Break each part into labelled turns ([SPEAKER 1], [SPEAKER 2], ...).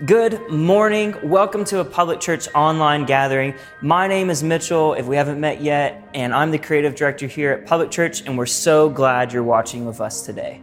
[SPEAKER 1] Good morning. Welcome to a public church online gathering. My name is Mitchell, if we haven't met yet, and I'm the creative director here at Public Church, and we're so glad you're watching with us today.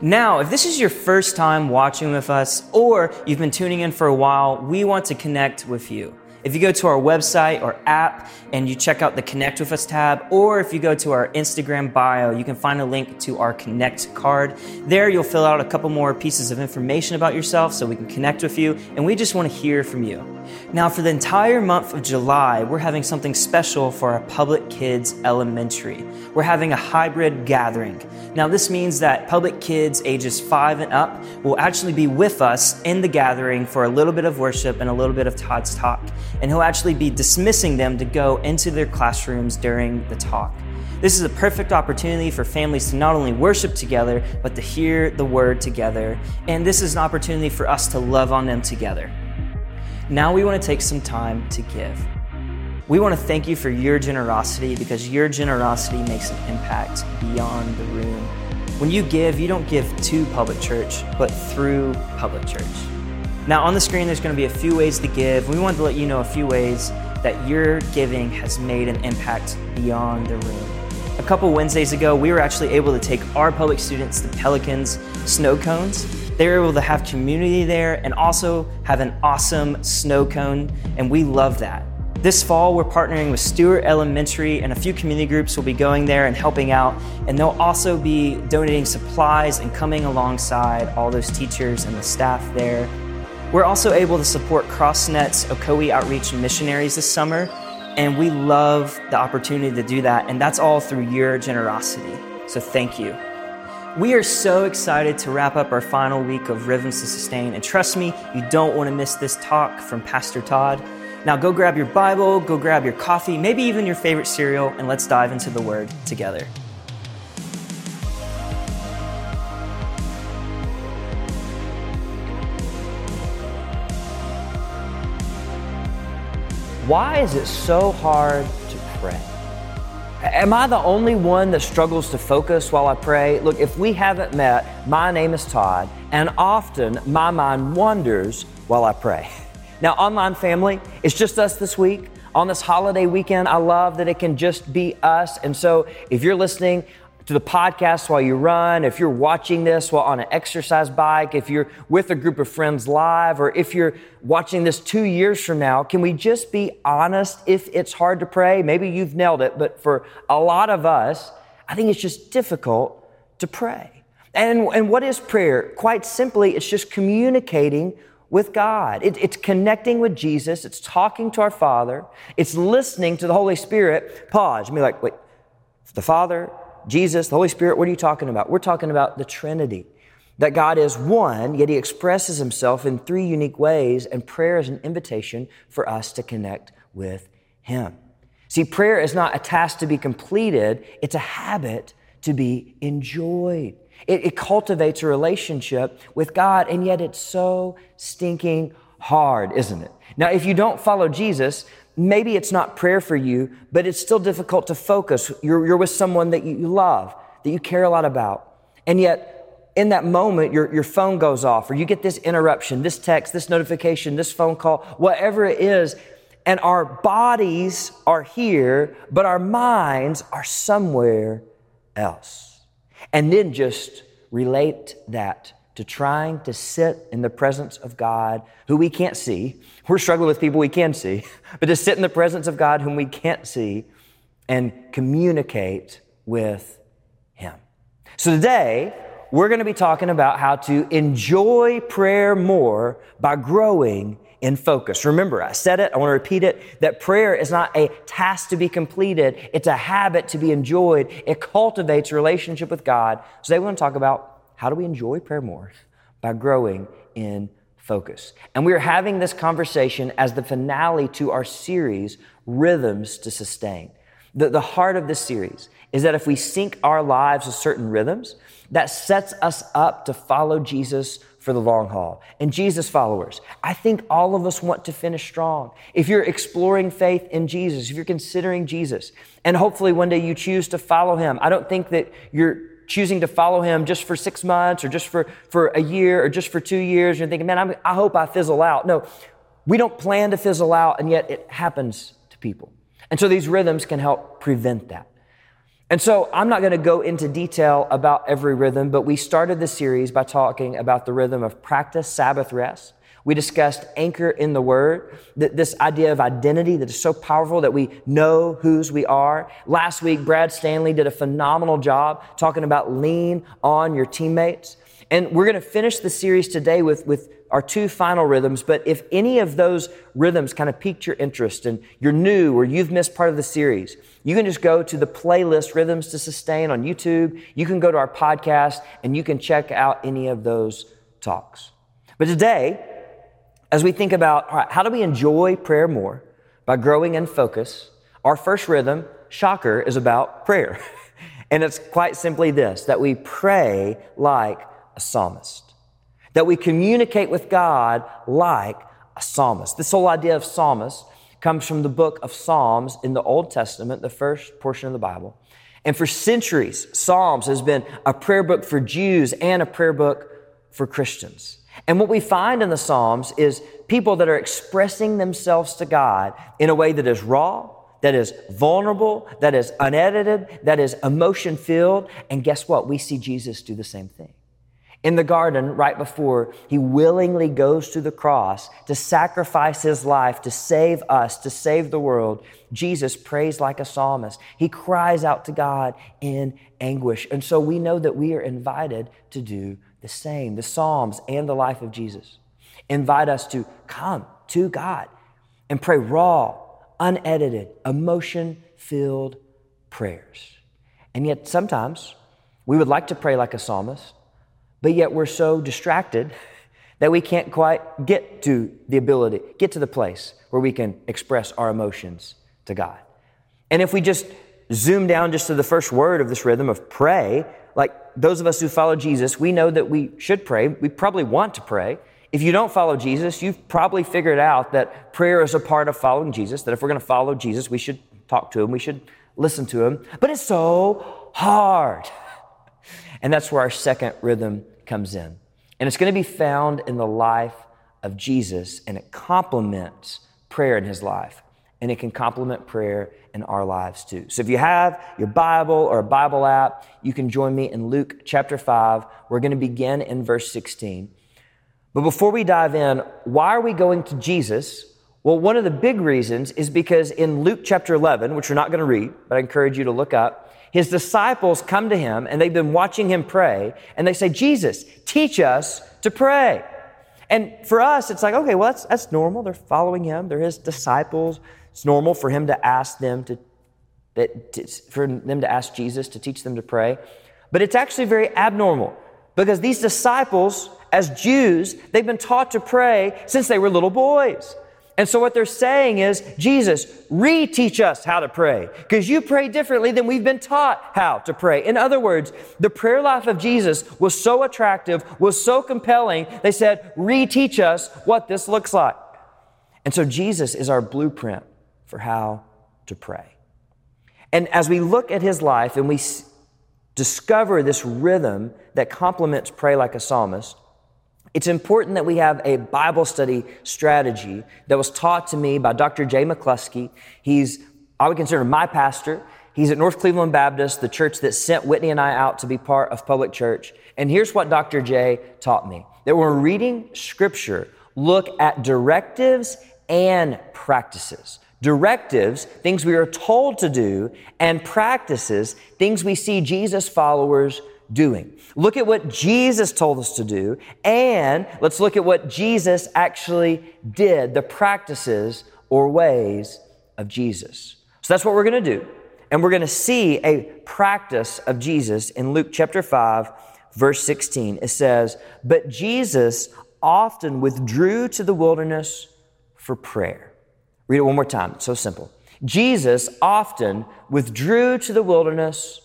[SPEAKER 1] Now, if this is your first time watching with us, or you've been tuning in for a while, we want to connect with you. If you go to our website or app and you check out the Connect with Us tab, or if you go to our Instagram bio, you can find a link to our Connect card. There, you'll fill out a couple more pieces of information about yourself so we can connect with you, and we just want to hear from you. Now, for the entire month of July, we're having something special for our public kids elementary. We're having a hybrid gathering. Now, this means that public kids ages five and up will actually be with us in the gathering for a little bit of worship and a little bit of Todd's talk and he'll actually be dismissing them to go into their classrooms during the talk. This is a perfect opportunity for families to not only worship together, but to hear the word together. And this is an opportunity for us to love on them together. Now we want to take some time to give. We want to thank you for your generosity because your generosity makes an impact beyond the room. When you give, you don't give to public church, but through public church. Now, on the screen, there's going to be a few ways to give. We wanted to let you know a few ways that your giving has made an impact beyond the room. A couple Wednesdays ago, we were actually able to take our public students to Pelicans snow cones. They were able to have community there and also have an awesome snow cone, and we love that. This fall, we're partnering with Stuart Elementary, and a few community groups will be going there and helping out. And they'll also be donating supplies and coming alongside all those teachers and the staff there we're also able to support CrossNet's Ocoee Outreach missionaries this summer, and we love the opportunity to do that, and that's all through your generosity. So thank you. We are so excited to wrap up our final week of Rhythms to Sustain, and trust me, you don't want to miss this talk from Pastor Todd. Now go grab your Bible, go grab your coffee, maybe even your favorite cereal, and let's dive into the Word together.
[SPEAKER 2] Why is it so hard to pray? Am I the only one that struggles to focus while I pray? Look, if we haven't met, my name is Todd, and often my mind wanders while I pray. Now, online family, it's just us this week. On this holiday weekend, I love that it can just be us. And so, if you're listening to the podcast while you run, if you're watching this while on an exercise bike, if you're with a group of friends live, or if you're watching this two years from now, can we just be honest if it's hard to pray? Maybe you've nailed it, but for a lot of us, I think it's just difficult to pray. And, and what is prayer? Quite simply, it's just communicating with God. It, it's connecting with Jesus. It's talking to our Father. It's listening to the Holy Spirit. Pause and be like, wait, the Father, Jesus, the Holy Spirit, what are you talking about? We're talking about the Trinity. That God is one, yet He expresses Himself in three unique ways, and prayer is an invitation for us to connect with Him. See, prayer is not a task to be completed, it's a habit to be enjoyed. It, it cultivates a relationship with God, and yet it's so stinking hard, isn't it? Now, if you don't follow Jesus, maybe it's not prayer for you, but it's still difficult to focus. You're, you're with someone that you love, that you care a lot about. And yet, in that moment, your, your phone goes off, or you get this interruption, this text, this notification, this phone call, whatever it is, and our bodies are here, but our minds are somewhere else. And then just relate that to trying to sit in the presence of God who we can't see. We're struggling with people we can see, but to sit in the presence of God whom we can't see and communicate with Him. So today, we're going to be talking about how to enjoy prayer more by growing in focus. Remember, I said it, I want to repeat it, that prayer is not a task to be completed, it's a habit to be enjoyed. It cultivates relationship with God. So today we want to talk about how do we enjoy prayer more? By growing in focus. And we are having this conversation as the finale to our series, Rhythms to Sustain. The, the heart of this series is that if we sync our lives with certain rhythms, that sets us up to follow Jesus for the long haul. And Jesus followers, I think all of us want to finish strong. If you're exploring faith in Jesus, if you're considering Jesus, and hopefully one day you choose to follow him, I don't think that you're choosing to follow him just for six months or just for, for a year or just for two years. You're thinking, man, I'm, I hope I fizzle out. No, we don't plan to fizzle out, and yet it happens to people. And so these rhythms can help prevent that. And so I'm not going to go into detail about every rhythm, but we started the series by talking about the rhythm of practice, Sabbath rest. We discussed anchor in the word, this idea of identity that is so powerful that we know whose we are. Last week, Brad Stanley did a phenomenal job talking about lean on your teammates. And we're going to finish the series today with, with our two final rhythms. But if any of those rhythms kind of piqued your interest and you're new or you've missed part of the series, you can just go to the playlist Rhythms to Sustain on YouTube. You can go to our podcast and you can check out any of those talks. But today, as we think about how do we enjoy prayer more by growing in focus, our first rhythm, shocker, is about prayer. and it's quite simply this that we pray like a psalmist, that we communicate with God like a psalmist. This whole idea of psalmist comes from the book of Psalms in the Old Testament, the first portion of the Bible. And for centuries, Psalms has been a prayer book for Jews and a prayer book for Christians. And what we find in the Psalms is people that are expressing themselves to God in a way that is raw, that is vulnerable, that is unedited, that is emotion filled. And guess what? We see Jesus do the same thing in the garden right before he willingly goes to the cross to sacrifice his life to save us, to save the world, Jesus prays like a psalmist. He cries out to God in anguish. And so we know that we are invited to do the same. The Psalms and the life of Jesus invite us to come to God and pray raw, unedited, emotion filled prayers. And yet sometimes we would like to pray like a psalmist but yet we're so distracted that we can't quite get to the ability, get to the place where we can express our emotions to God. And if we just zoom down just to the first word of this rhythm of pray, like those of us who follow Jesus, we know that we should pray. We probably want to pray. If you don't follow Jesus, you've probably figured out that prayer is a part of following Jesus, that if we're going to follow Jesus, we should talk to him, we should listen to him. But it's so hard. And that's where our second rhythm comes in. And it's going to be found in the life of Jesus, and it complements prayer in his life. And it can complement prayer in our lives too. So if you have your Bible or a Bible app, you can join me in Luke chapter 5. We're going to begin in verse 16. But before we dive in, why are we going to Jesus? Well, one of the big reasons is because in Luke chapter 11, which we're not going to read, but I encourage you to look up, his disciples come to him and they've been watching him pray and they say, Jesus, teach us to pray. And for us, it's like, okay, well, that's, that's normal. They're following him. They're his disciples. It's normal for him to ask them to, that, to, for them to ask Jesus to teach them to pray. But it's actually very abnormal because these disciples, as Jews, they've been taught to pray since they were little boys. And so what they're saying is, Jesus, reteach us how to pray because you pray differently than we've been taught how to pray. In other words, the prayer life of Jesus was so attractive, was so compelling, they said, reteach us what this looks like. And so Jesus is our blueprint for how to pray. And as we look at his life and we discover this rhythm that complements pray like a psalmist, it's important that we have a Bible study strategy that was taught to me by Dr. Jay McCluskey. He's, I would consider my pastor. He's at North Cleveland Baptist, the church that sent Whitney and I out to be part of public church. And here's what Dr. Jay taught me that when we're reading scripture, look at directives and practices. Directives, things we are told to do, and practices, things we see Jesus followers doing. Look at what Jesus told us to do, and let's look at what Jesus actually did, the practices or ways of Jesus. So that's what we're going to do. And we're going to see a practice of Jesus in Luke chapter 5, verse 16. It says, But Jesus often withdrew to the wilderness for prayer. Read it one more time. It's so simple. Jesus often withdrew to the wilderness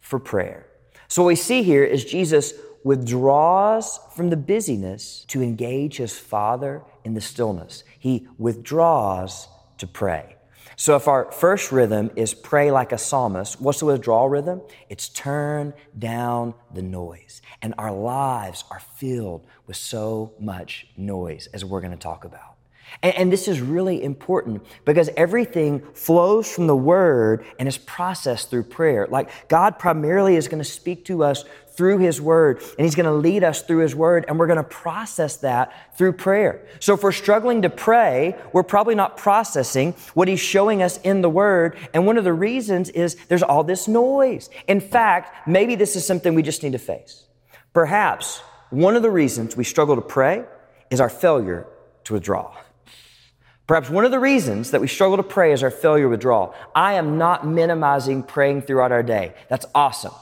[SPEAKER 2] for prayer. So, what we see here is Jesus withdraws from the busyness to engage his Father in the stillness. He withdraws to pray. So if our first rhythm is pray like a psalmist, what's the withdrawal rhythm? It's turn down the noise. And our lives are filled with so much noise, as we're going to talk about. And, and, this is really important because everything flows from the Word and is processed through prayer. Like God primarily is going to speak to us through His Word and He's going to lead us through His Word and we're going to process that through prayer. So if we're struggling to pray, we're probably not processing what He's showing us in the Word. And one of the reasons is there's all this noise. In fact, maybe this is something we just need to face. Perhaps one of the reasons we struggle to pray is our failure to withdraw. Perhaps one of the reasons that we struggle to pray is our failure withdrawal. I am not minimizing praying throughout our day. That's awesome.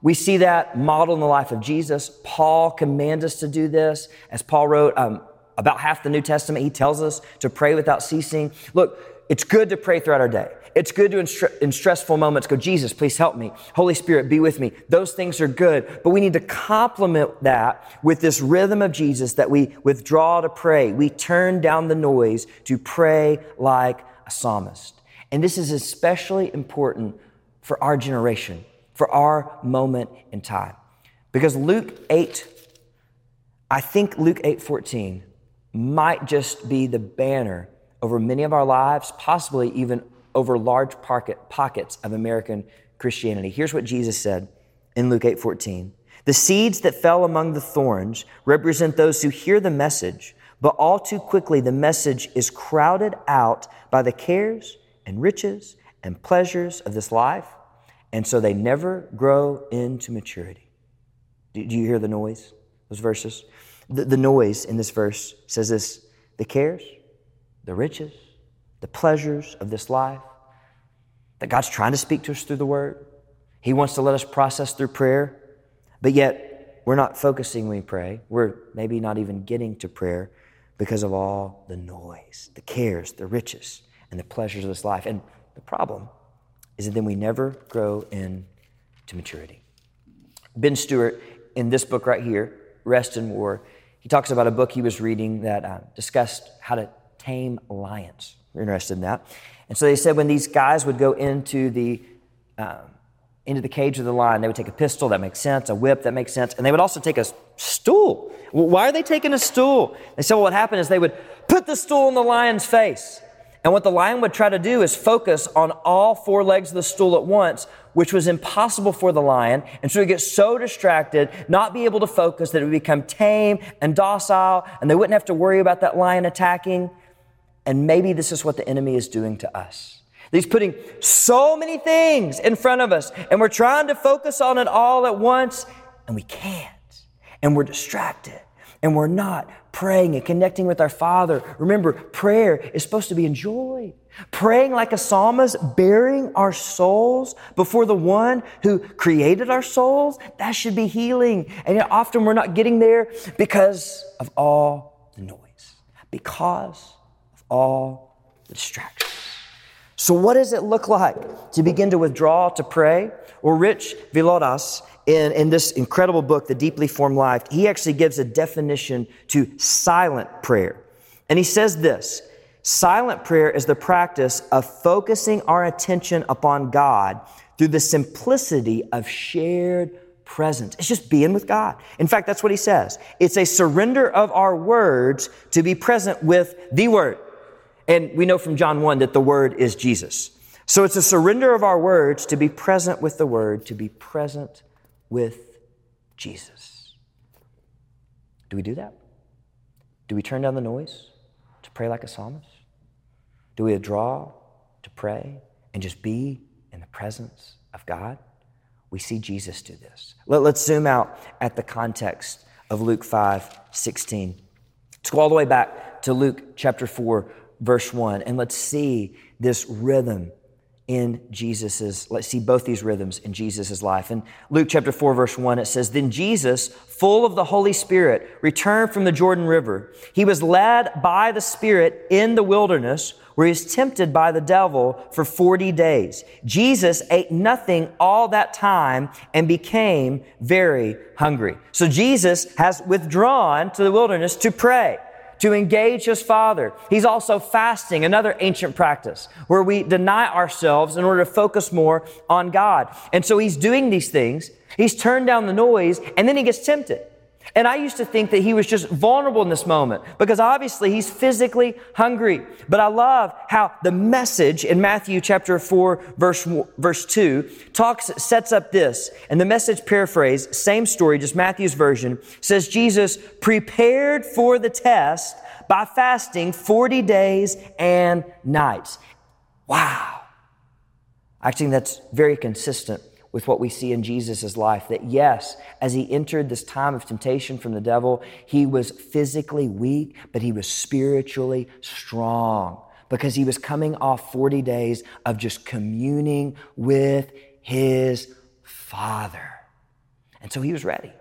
[SPEAKER 2] We see that model in the life of Jesus. Paul commands us to do this. As Paul wrote um, about half the New Testament, he tells us to pray without ceasing. Look, it's good to pray throughout our day. It's good to, in, in, stressful moments, go, Jesus, please help me. Holy Spirit, be with me. Those things are good, but we need to complement that with this rhythm of Jesus that we withdraw to pray. We turn down the noise to pray like a psalmist. And this is especially important for our generation, for our moment in time. Because Luke 8, I think Luke 8 14 might just be the banner over many of our lives, possibly even over large pocket, pockets of American Christianity. Here's what Jesus said in Luke 8 14. The seeds that fell among the thorns represent those who hear the message, but all too quickly the message is crowded out by the cares and riches and pleasures of this life, and so they never grow into maturity. Do, you hear the noise? Those verses? The, the noise in this verse says this the cares, the riches, the pleasures of this life, that God's trying to speak to us through the Word. He wants to let us process through prayer, but yet we're not focusing when we pray. We're maybe not even getting to prayer because of all the noise, the cares, the riches, and the pleasures of this life. And the problem is that then we never grow into maturity. Ben Stuart, in this book right here, Rest and War, he talks about a book he was reading that uh, discussed how to tame lions. Interested in that. And so they said when these guys would go into the um, into the cage of the lion, they would take a pistol, that makes sense, a whip, that makes sense, and they would also take a stool. Why are they taking a stool? They said, well, what happened is they would put the stool in the lion's face. And what the lion would try to do is focus on all four legs of the stool at once, which was impossible for the lion. And so he'd get so distracted, not be able to focus, that it would become tame and docile, and they wouldn't have to worry about that lion attacking. And maybe this is what the enemy is doing to us. He's putting so many things in front of us, and we're trying to focus on it all at once, and we can't. And we're distracted, and we're not praying and connecting with our Father. Remember, prayer is supposed to be enjoyed. Praying like a psalmist, bearing our souls before the one who created our souls, that should be healing. And yet often we're not getting there because of all the noise, because all the distractions. So, what does it look like to begin to withdraw to pray? Well, Rich Villodas, in, in this incredible book, The Deeply Formed Life, he actually gives a definition to silent prayer. And he says this Silent prayer is the practice of focusing our attention upon God through the simplicity of shared presence. It's just being with God. In fact, that's what he says. It's a surrender of our words to be present with the Word. And we know from John 1 that the Word is Jesus. So it's a surrender of our words to be present with the Word, to be present with Jesus. Do we do that? Do we turn down the noise to pray like a psalmist? Do we withdraw to pray and just be in the presence of God? We see Jesus do this. Let, us zoom out at the context of Luke 5 16. Let's go all the way back to Luke chapter 4, verse 1, and let's see this rhythm in Jesus's, let's see both these rhythms in Jesus's life. In Luke chapter 4, verse 1, it says, Then Jesus, full of the Holy Spirit, returned from the Jordan River. He was led by the Spirit in the wilderness, where he was tempted by the devil for 40 days. Jesus ate nothing all that time and became very hungry. So Jesus has withdrawn to the wilderness to pray. To engage his Father. He's also fasting, another ancient practice where we deny ourselves in order to focus more on God. And so he's doing these things. He's turned down the noise and then he gets tempted. And I used to think that he was just vulnerable in this moment because obviously he's physically hungry. But I love how the message in Matthew chapter 4 verse, verse 2 talks, sets up this. And the message paraphrase, same story, just Matthew's version, says Jesus prepared for the test by fasting 40 days and nights. Wow. I think that's very consistent with what we see in Jesus' life. That yes, as he entered this time of temptation from the devil, he was physically weak, but he was spiritually strong because he was coming off 40 days of just communing with his Father. And so he was ready.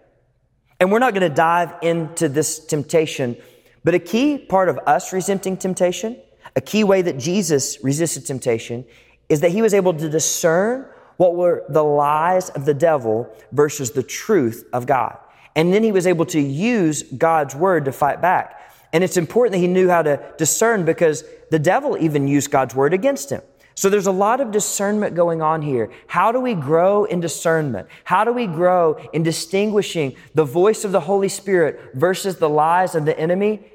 [SPEAKER 2] And we're not going to dive into this temptation, but a key part of us resisting temptation, a key way that Jesus resisted temptation, is that he was able to discern what were the lies of the devil versus the truth of God. And then he was able to use God's word to fight back. And it's important that he knew how to discern because the devil even used God's word against him. So there's a lot of discernment going on here. How do we grow in discernment? How do we grow in distinguishing the voice of the Holy Spirit versus the lies of the enemy?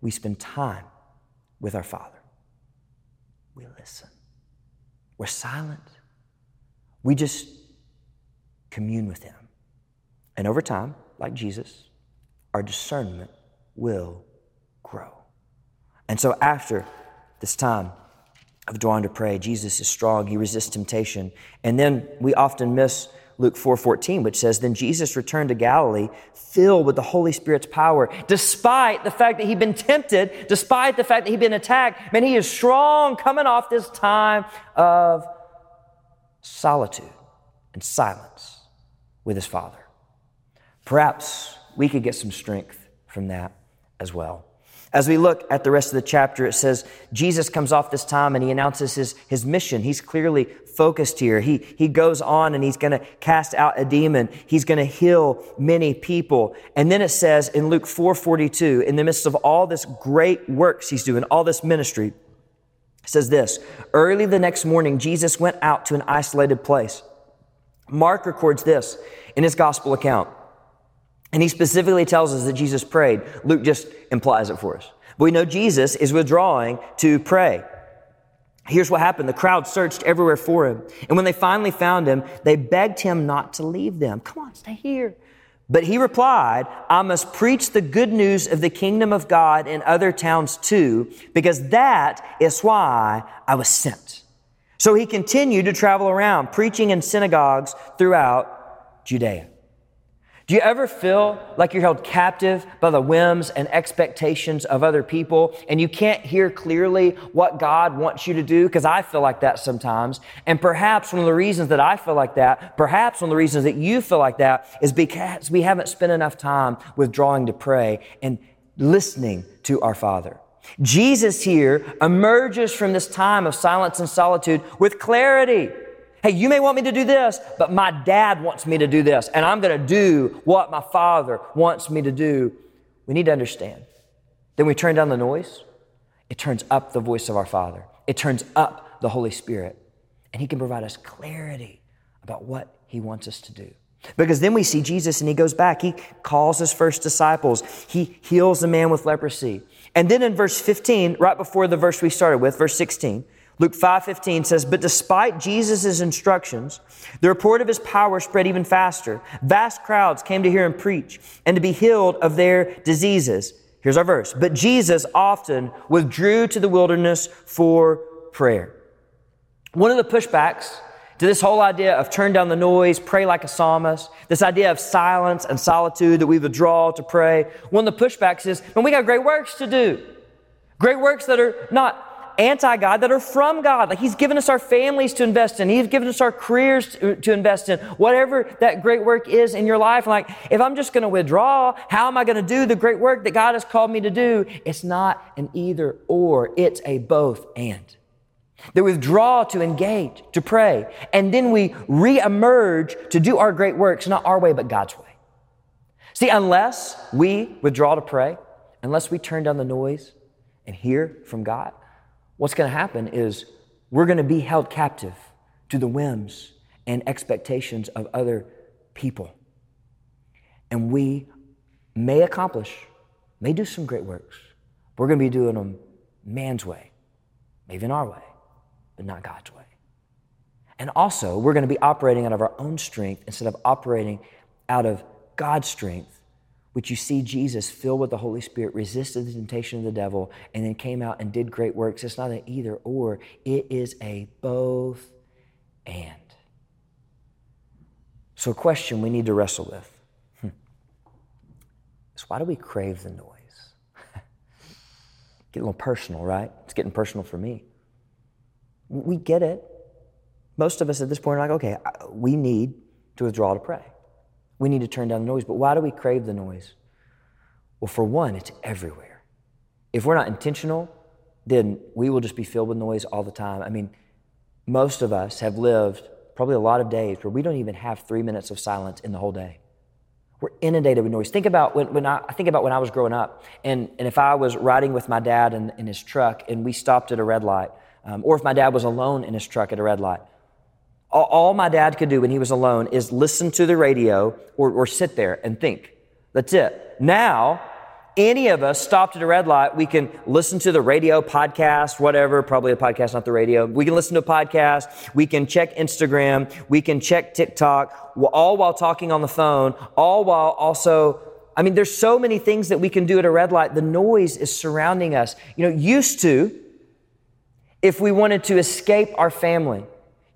[SPEAKER 2] We spend time with our Father. We listen. We're silent. We just commune with Him. And over time, like Jesus, our discernment will grow. And so after this time of drawing to pray, Jesus is strong, he resists temptation. And then we often miss Luke 4:14, which says, Then Jesus returned to Galilee, filled with the Holy Spirit's power, despite the fact that he'd been tempted, despite the fact that he'd been attacked. Man, he is strong coming off this time of solitude and silence with his Father. Perhaps we could get some strength from that as well. As we look at the rest of the chapter, it says Jesus comes off this time and he announces his, his mission. He's clearly focused here. He, he goes on and he's going to cast out a demon. He's going to heal many people. And then it says in Luke 4:42, in the midst of all this great works he's doing, all this ministry, says this Early the next morning, Jesus went out to an isolated place. Mark records this in his gospel account. And he specifically tells us that Jesus prayed. Luke just implies it for us. But we know Jesus is withdrawing to pray. Here's what happened. The crowd searched everywhere for him. And when they finally found him, they begged him not to leave them. Come on, stay here. But he replied, I must preach the good news of the kingdom of God in other towns too, because that is why I was sent. So he continued to travel around, preaching in synagogues throughout Judea. Do you ever feel like you're held captive by the whims and expectations of other people and you can't hear clearly what God wants you to do? Because I feel like that sometimes. And perhaps one of the reasons that I feel like that, perhaps one of the reasons that you feel like that is because we haven't spent enough time withdrawing to pray and listening to our Father. Jesus here emerges from this time of silence and solitude with clarity. Hey, you may want me to do this, but my dad wants me to do this, and I'm going to do what my father wants me to do. We need to understand. Then we turn down the noise, it turns up the voice of our Father, it turns up the Holy Spirit, and He can provide us clarity about what He wants us to do. Because then we see Jesus and he goes back. He calls his first disciples. He heals the man with leprosy. And then in verse 15, right before the verse we started with, verse 16, Luke 5:15 says, "But despite Jesus' instructions, the report of his power spread even faster. Vast crowds came to hear him preach and to be healed of their diseases." Here's our verse. But Jesus often withdrew to the wilderness for prayer. One of the pushbacks to this whole idea of turn down the noise, pray like a psalmist, this idea of silence and solitude that we withdraw to pray. One of the pushbacks is, when we got great works to do. Great works that are not anti God, that are from God. Like He's given us our families to invest in. He's given us our careers to, to invest in. Whatever that great work is in your life. Like, if I'm just going to withdraw, how am I going to do the great work that God has called me to do? It's not an either or. It's a both and. They withdraw to engage, to pray, and then we re-emerge to do our great works, not our way, but God's way. See, unless we withdraw to pray, unless we turn down the noise and hear from God, what's going to happen is we're going to be held captive to the whims and expectations of other people. And we may accomplish, may do some great works. We're going to be doing them man's way, maybe in our way, but not God's way. And also, we're going to be operating out of our own strength instead of operating out of God's strength, which you see Jesus filled with the Holy Spirit, resisted the temptation of the devil, and then came out and did great works. It's not an either or, it is a both and. So, a question we need to wrestle with hmm, is why do we crave the noise? Get a little personal, right? It's getting personal for me. We get it. Most of us at this point are like, okay, we need to withdraw to pray. We need to turn down the noise. But why do we crave the noise? Well, for one, it's everywhere. If we're not intentional, then we will just be filled with noise all the time. I mean, most of us have lived probably a lot of days where we don't even have three minutes of silence in the whole day. We're inundated with noise. Think about when, when I, I, think about when I was growing up, and, and if I was riding with my dad in, in his truck and we stopped at a red light, um, or if my dad was alone in his truck at a red light, all, my dad could do when he was alone is listen to the radio or, or sit there and think. That's it. Now, any of us stopped at a red light, we can listen to the radio, podcast, whatever, probably a podcast, not the radio. We can listen to a podcast. We can check Instagram. We can check TikTok, all while talking on the phone, all while also I mean, there's so many things that we can do at a red light. The noise is surrounding us. You know, used to, if we wanted to escape our family,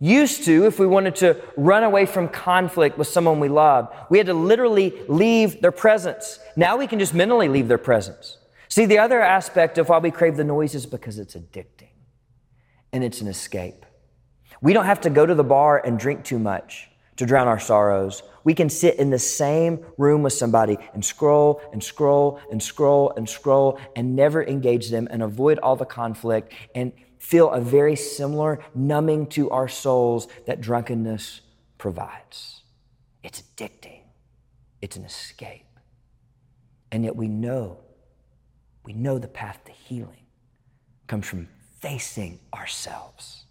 [SPEAKER 2] Used to, if we wanted to run away from conflict with someone we loved, we had to literally leave their presence. Now we can just mentally leave their presence. See, the other aspect of why we crave the noise is because it's addicting and it's an escape. We don't have to go to the bar and drink too much to drown our sorrows. We can sit in the same room with somebody and scroll and scroll and scroll and scroll and never engage them and avoid all the conflict and feel a very similar numbing to our souls that drunkenness provides. It's addicting, it's an escape. And yet we know, we know the path to healing comes from facing ourselves.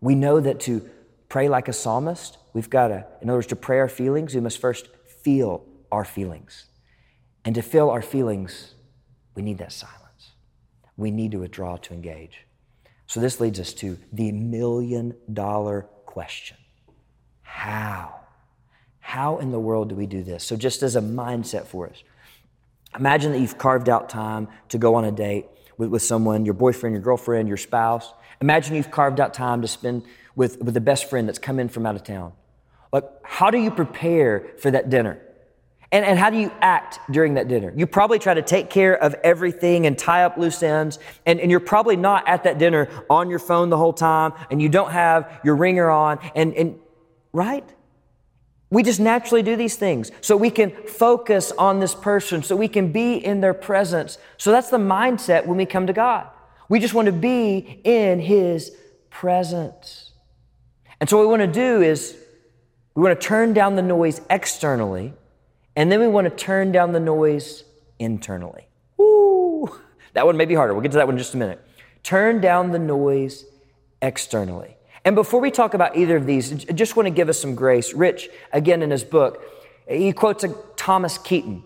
[SPEAKER 2] We know that to pray like a psalmist, we've got to, in other words, to pray our feelings, we must first feel our feelings. And to feel our feelings, we need that silence. We need to withdraw to engage. So this leads us to the million dollar question How? How in the world do we do this? So, just as a mindset for us, imagine that you've carved out time to go on a date with, with someone, your boyfriend, your girlfriend, your spouse. Imagine you've carved out time to spend with, with the best friend that's come in from out of town. Like, how do you prepare for that dinner? And, and how do you act during that dinner? You probably try to take care of everything and tie up loose ends. And, and you're probably not at that dinner on your phone the whole time and you don't have your ringer on. And, and right? We just naturally do these things so we can focus on this person, so we can be in their presence. So that's the mindset when we come to God. We just want to be in His presence. And so what we want to do is we want to turn down the noise externally and then we want to turn down the noise internally. Woo! That one may be harder. We'll get to that one in just a minute. Turn down the noise externally. And before we talk about either of these, I just want to give us some grace. Rich, again in his book, he quotes a Thomas Keating,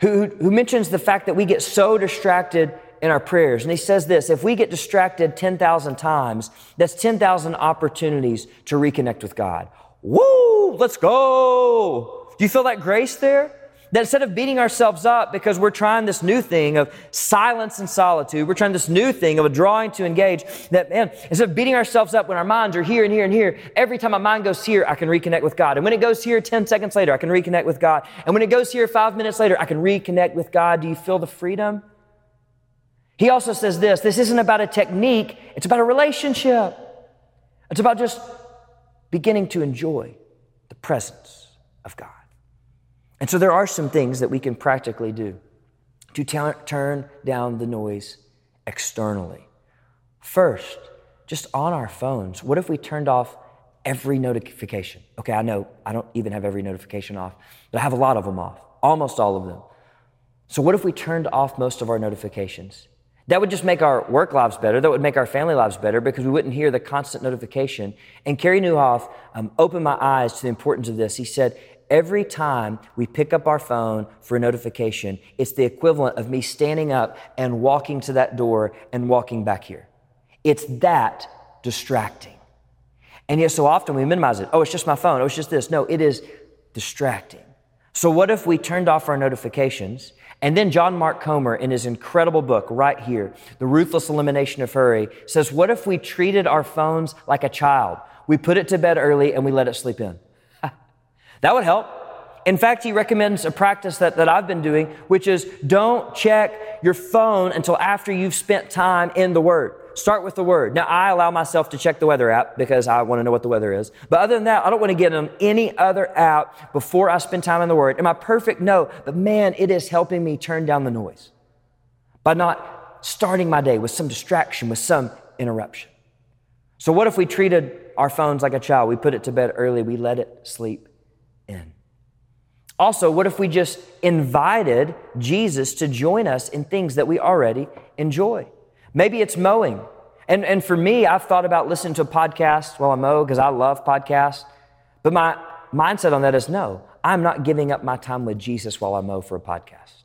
[SPEAKER 2] who, who mentions the fact that we get so distracted in our prayers. And he says this if we get distracted 10,000 times, that's 10,000 opportunities to reconnect with God. Woo! Let's go! Do you feel that grace there? That instead of beating ourselves up because we're trying this new thing of silence and solitude, we're trying this new thing of a drawing to engage, that man, instead of beating ourselves up when our minds are here and here and here, every time my mind goes here, I can reconnect with God. And when it goes here 10 seconds later, I can reconnect with God. And when it goes here five minutes later, I can reconnect with God. Do you feel the freedom? He also says this this isn't about a technique, it's about a relationship. It's about just beginning to enjoy the presence of God. And so there are some things that we can practically do to t- turn down the noise externally. First, just on our phones, what if we turned off every notification? Okay, I know I don't even have every notification off, but I have a lot of them off, almost all of them. So, what if we turned off most of our notifications? That would just make our work lives better. That would make our family lives better because we wouldn't hear the constant notification. And Carey Nieuwhof um, opened my eyes to the importance of this. He said, Every time we pick up our phone for a notification, it's the equivalent of me standing up and walking to that door and walking back here. It's that distracting. And yet, so often we minimize it. Oh, it's just my phone. Oh, it's just this. No, it is distracting. So, what if we turned off our notifications? And then John Mark Comer, in his incredible book right here, The Ruthless Elimination of Hurry, says, What if we treated our phones like a child? We put it to bed early and we let it sleep in. That would help. In fact, he recommends a practice that, that I've been doing, which is don't check your phone until after you've spent time in the Word. Start with the Word. Now, I allow myself to check the weather app because I want to know what the weather is. But other than that, I don't want to get on any other app before I spend time in the Word. Am I perfect? No. But man, it is helping me turn down the noise by not starting my day with some distraction, with some interruption. So, what if we treated our phones like a child? We put it to bed early, we let it sleep in. Also, what if we just invited Jesus to join us in things that we already enjoy? Maybe it's mowing. And, and for me, I've thought about listening to a podcast while I mow because I love podcasts. But my mindset on that is no, I'm not giving up my time with Jesus while I mow for a podcast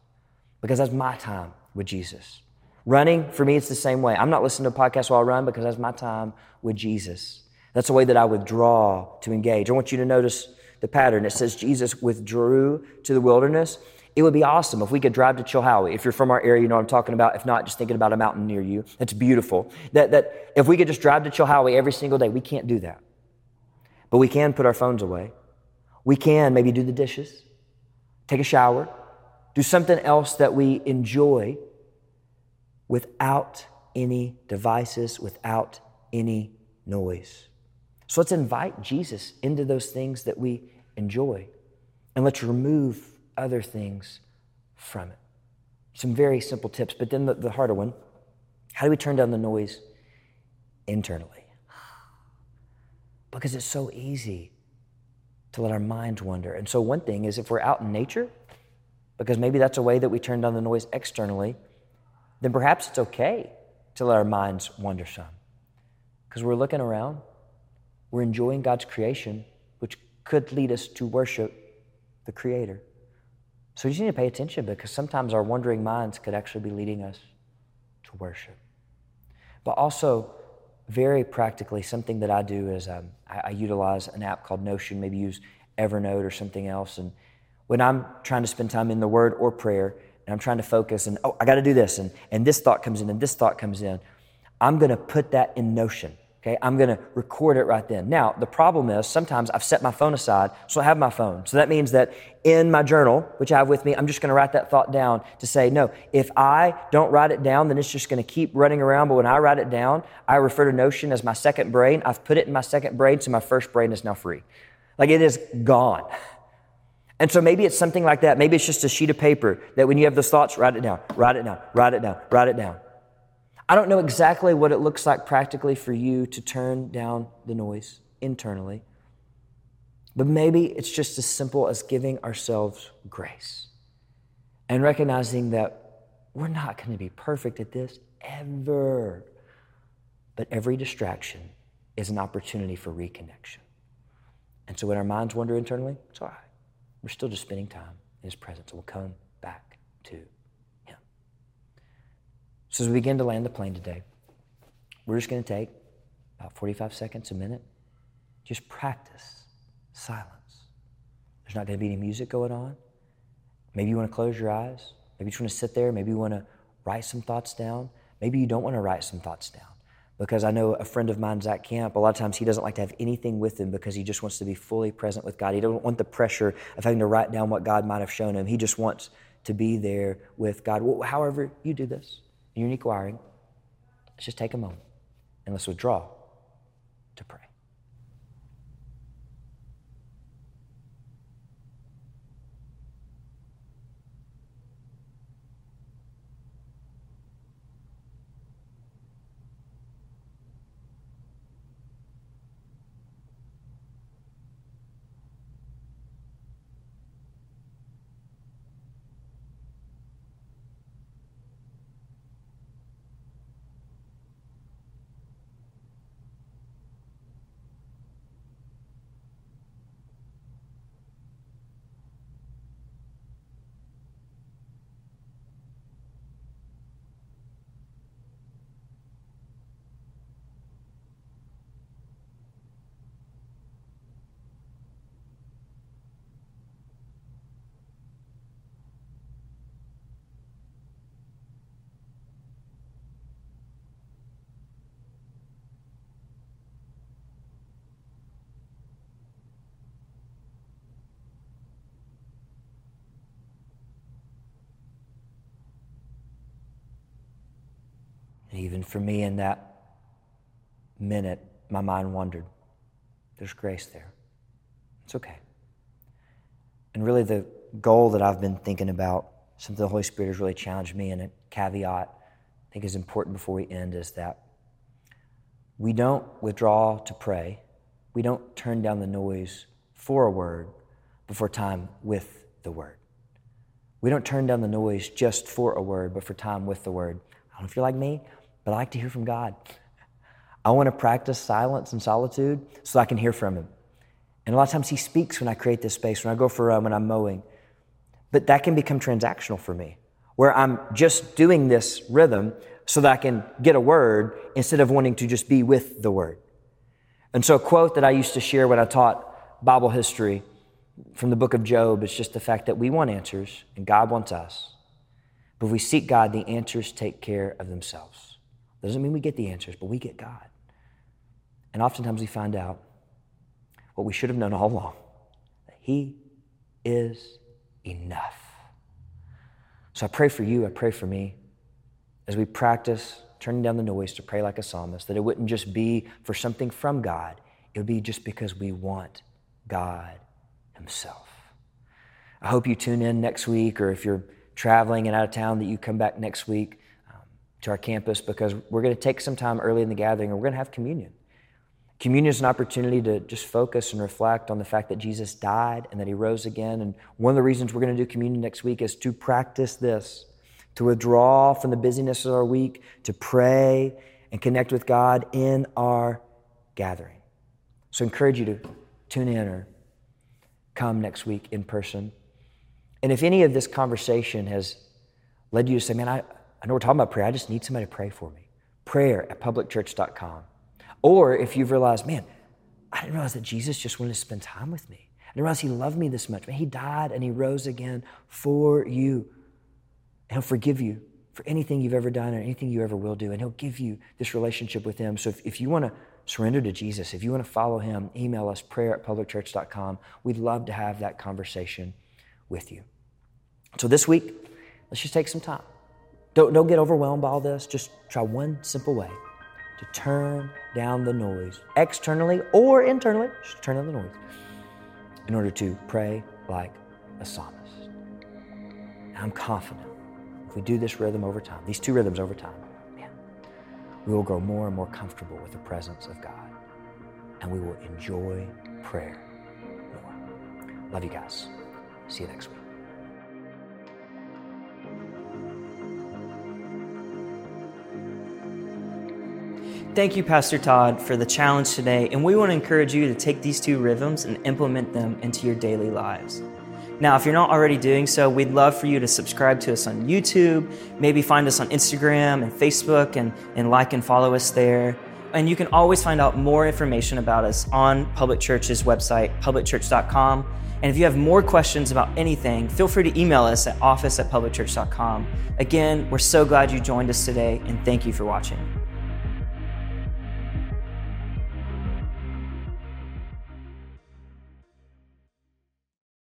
[SPEAKER 2] because that's my time with Jesus. Running, for me, it's the same way. I'm not listening to a podcast while I run because that's my time with Jesus. That's the way that I withdraw to engage. I want you to notice the pattern. It says Jesus withdrew to the wilderness. It would be awesome if we could drive to Chilhowee. If you're from our area, you know what I'm talking about. If not, just thinking about a mountain near you. That's beautiful. That, that if we could just drive to Chilhowee every single day, we can't do that. But we can put our phones away. We can maybe do the dishes, take a shower, do something else that we enjoy without any devices, without any noise. So let's invite Jesus into those things that we enjoy and let's remove other things from it. Some very simple tips, but then the, the harder one how do we turn down the noise internally? Because it's so easy to let our minds wander. And so, one thing is if we're out in nature, because maybe that's a way that we turn down the noise externally, then perhaps it's okay to let our minds wander some. Because we're looking around, we're enjoying God's creation, could lead us to worship the Creator. So you need to pay attention because sometimes our wandering minds could actually be leading us to worship. But also, very practically, something that I do is um, I, I, utilize an app called Notion, maybe use Evernote or something else. And when I'm trying to spend time in the Word or prayer, and I'm trying to focus, and oh, I got to do this, and, and this thought comes in, and this thought comes in, I'm going to put that in Notion. Okay, I'm to record it right then. Now, the problem is sometimes I've set my phone aside, so I have my phone. So that means that in my journal, which I have with me, I'm just to write that thought down to say, no, if I don't write it down, then it's just to keep running around. But when I write it down, I refer to Notion as my second brain. I've put it in my second brain, so my first brain is now free. Like it is gone. And so maybe it's something like that. Maybe it's just a sheet of paper that when you have those thoughts, write it down, write it down, write it down, write it down. I don't know exactly what it looks like practically for you to turn down the noise internally, but maybe it's just as simple as giving ourselves grace and recognizing that we're not going to be perfect at this ever. But every distraction is an opportunity for reconnection. And so when our minds wander internally, it's all right. We're still just spending time in His presence, we'll come back to so as we begin to land the plane today, we're just going to take about 45 seconds, a minute, just practice silence. There's not going to be any music going on. Maybe you want to close your eyes. Maybe you just want to sit there. Maybe you want to write some thoughts down. Maybe you don't want to write some thoughts down. Because I know a friend of mine, Zach Camp, a lot of times he doesn't like to have anything with him because he just wants to be fully present with God. He doesn't want the pressure of having to write down what God might have shown him. He just wants to be there with God. However, you do this unique wiring. Let's just take a moment and let's withdraw to pray. And even for me in that minute, my mind wandered. There's grace there. It's okay. And really, the goal that I've been thinking about, something the Holy Spirit has really challenged me, and a caveat I think is important before we end, is that we don't withdraw to pray. We don't turn down the noise for a word before time with the word. We don't turn down the noise just for a word, but for time with the word. I don't know if you're like me, but I like to hear from God. I want to practice silence and solitude so I can hear from Him. And a lot of times He speaks when I create this space, when I go for a run, when I'm mowing. But that can become transactional for me, where I'm just doing this rhythm so that I can get a word instead of wanting to just be with the word. And so, a quote that I used to share when I taught Bible history from the book of Job is just the fact that we want answers and God wants us. But if we seek God, the answers take care of themselves. Doesn't mean we get the answers, but we get God. And oftentimes we find out what we should have known all along that He is enough. So I pray for you, I pray for me, as we practice turning down the noise to pray like a psalmist, that it wouldn't just be for something from God, it would be just because we want God Himself. I hope you tune in next week, or if you're traveling and out of town, that you come back next week to our campus because we're going to take some time early in the gathering and we're going to have communion. Communion is an opportunity to just focus and reflect on the fact that Jesus died and that he rose again. And one of the reasons we're going to do communion next week is to practice this, to withdraw from the busyness of our week, to pray and connect with God in our gathering. So I encourage you to tune in or come next week in person. And if any of this conversation has led you to say, man, I, I know we're talking about prayer, I just need somebody to pray for me, prayer at publicchurch.com. Or if you've realized, man, I didn't realize that Jesus just wanted to spend time with me. I didn't realize he loved me this much. Man, he died and he rose again for you. And he'll forgive you for anything you've ever done or anything you ever will do. And he'll give you this relationship with him. So if, if you want to surrender to Jesus, if you want to follow him, email us prayer at publicchurch.com. We'd love to have that conversation with you. So this week, let's just take some time. Don't, don't get overwhelmed by all this. Just try one simple way to turn down the noise, externally or internally, just turn down the noise, in order to pray like a psalmist. I'm confident if we do this rhythm over time, these two rhythms over time, man, we will grow more and more comfortable with the presence of God and we will enjoy prayer more. Love you guys. See you next week.
[SPEAKER 1] Thank you, Pastor Todd, for the challenge today, and we want to encourage you to take these two rhythms and implement them into your daily lives. Now, if you're not already doing so, we'd love for you to subscribe to us on YouTube, maybe find us on Instagram and Facebook and, and like and follow us there. And you can always find out more information about us on Public Church's website, publicchurch.com. And if you have more questions about anything, feel free to email us at office at publicchurch.com. Again, we're so glad you joined us today, and thank you for watching.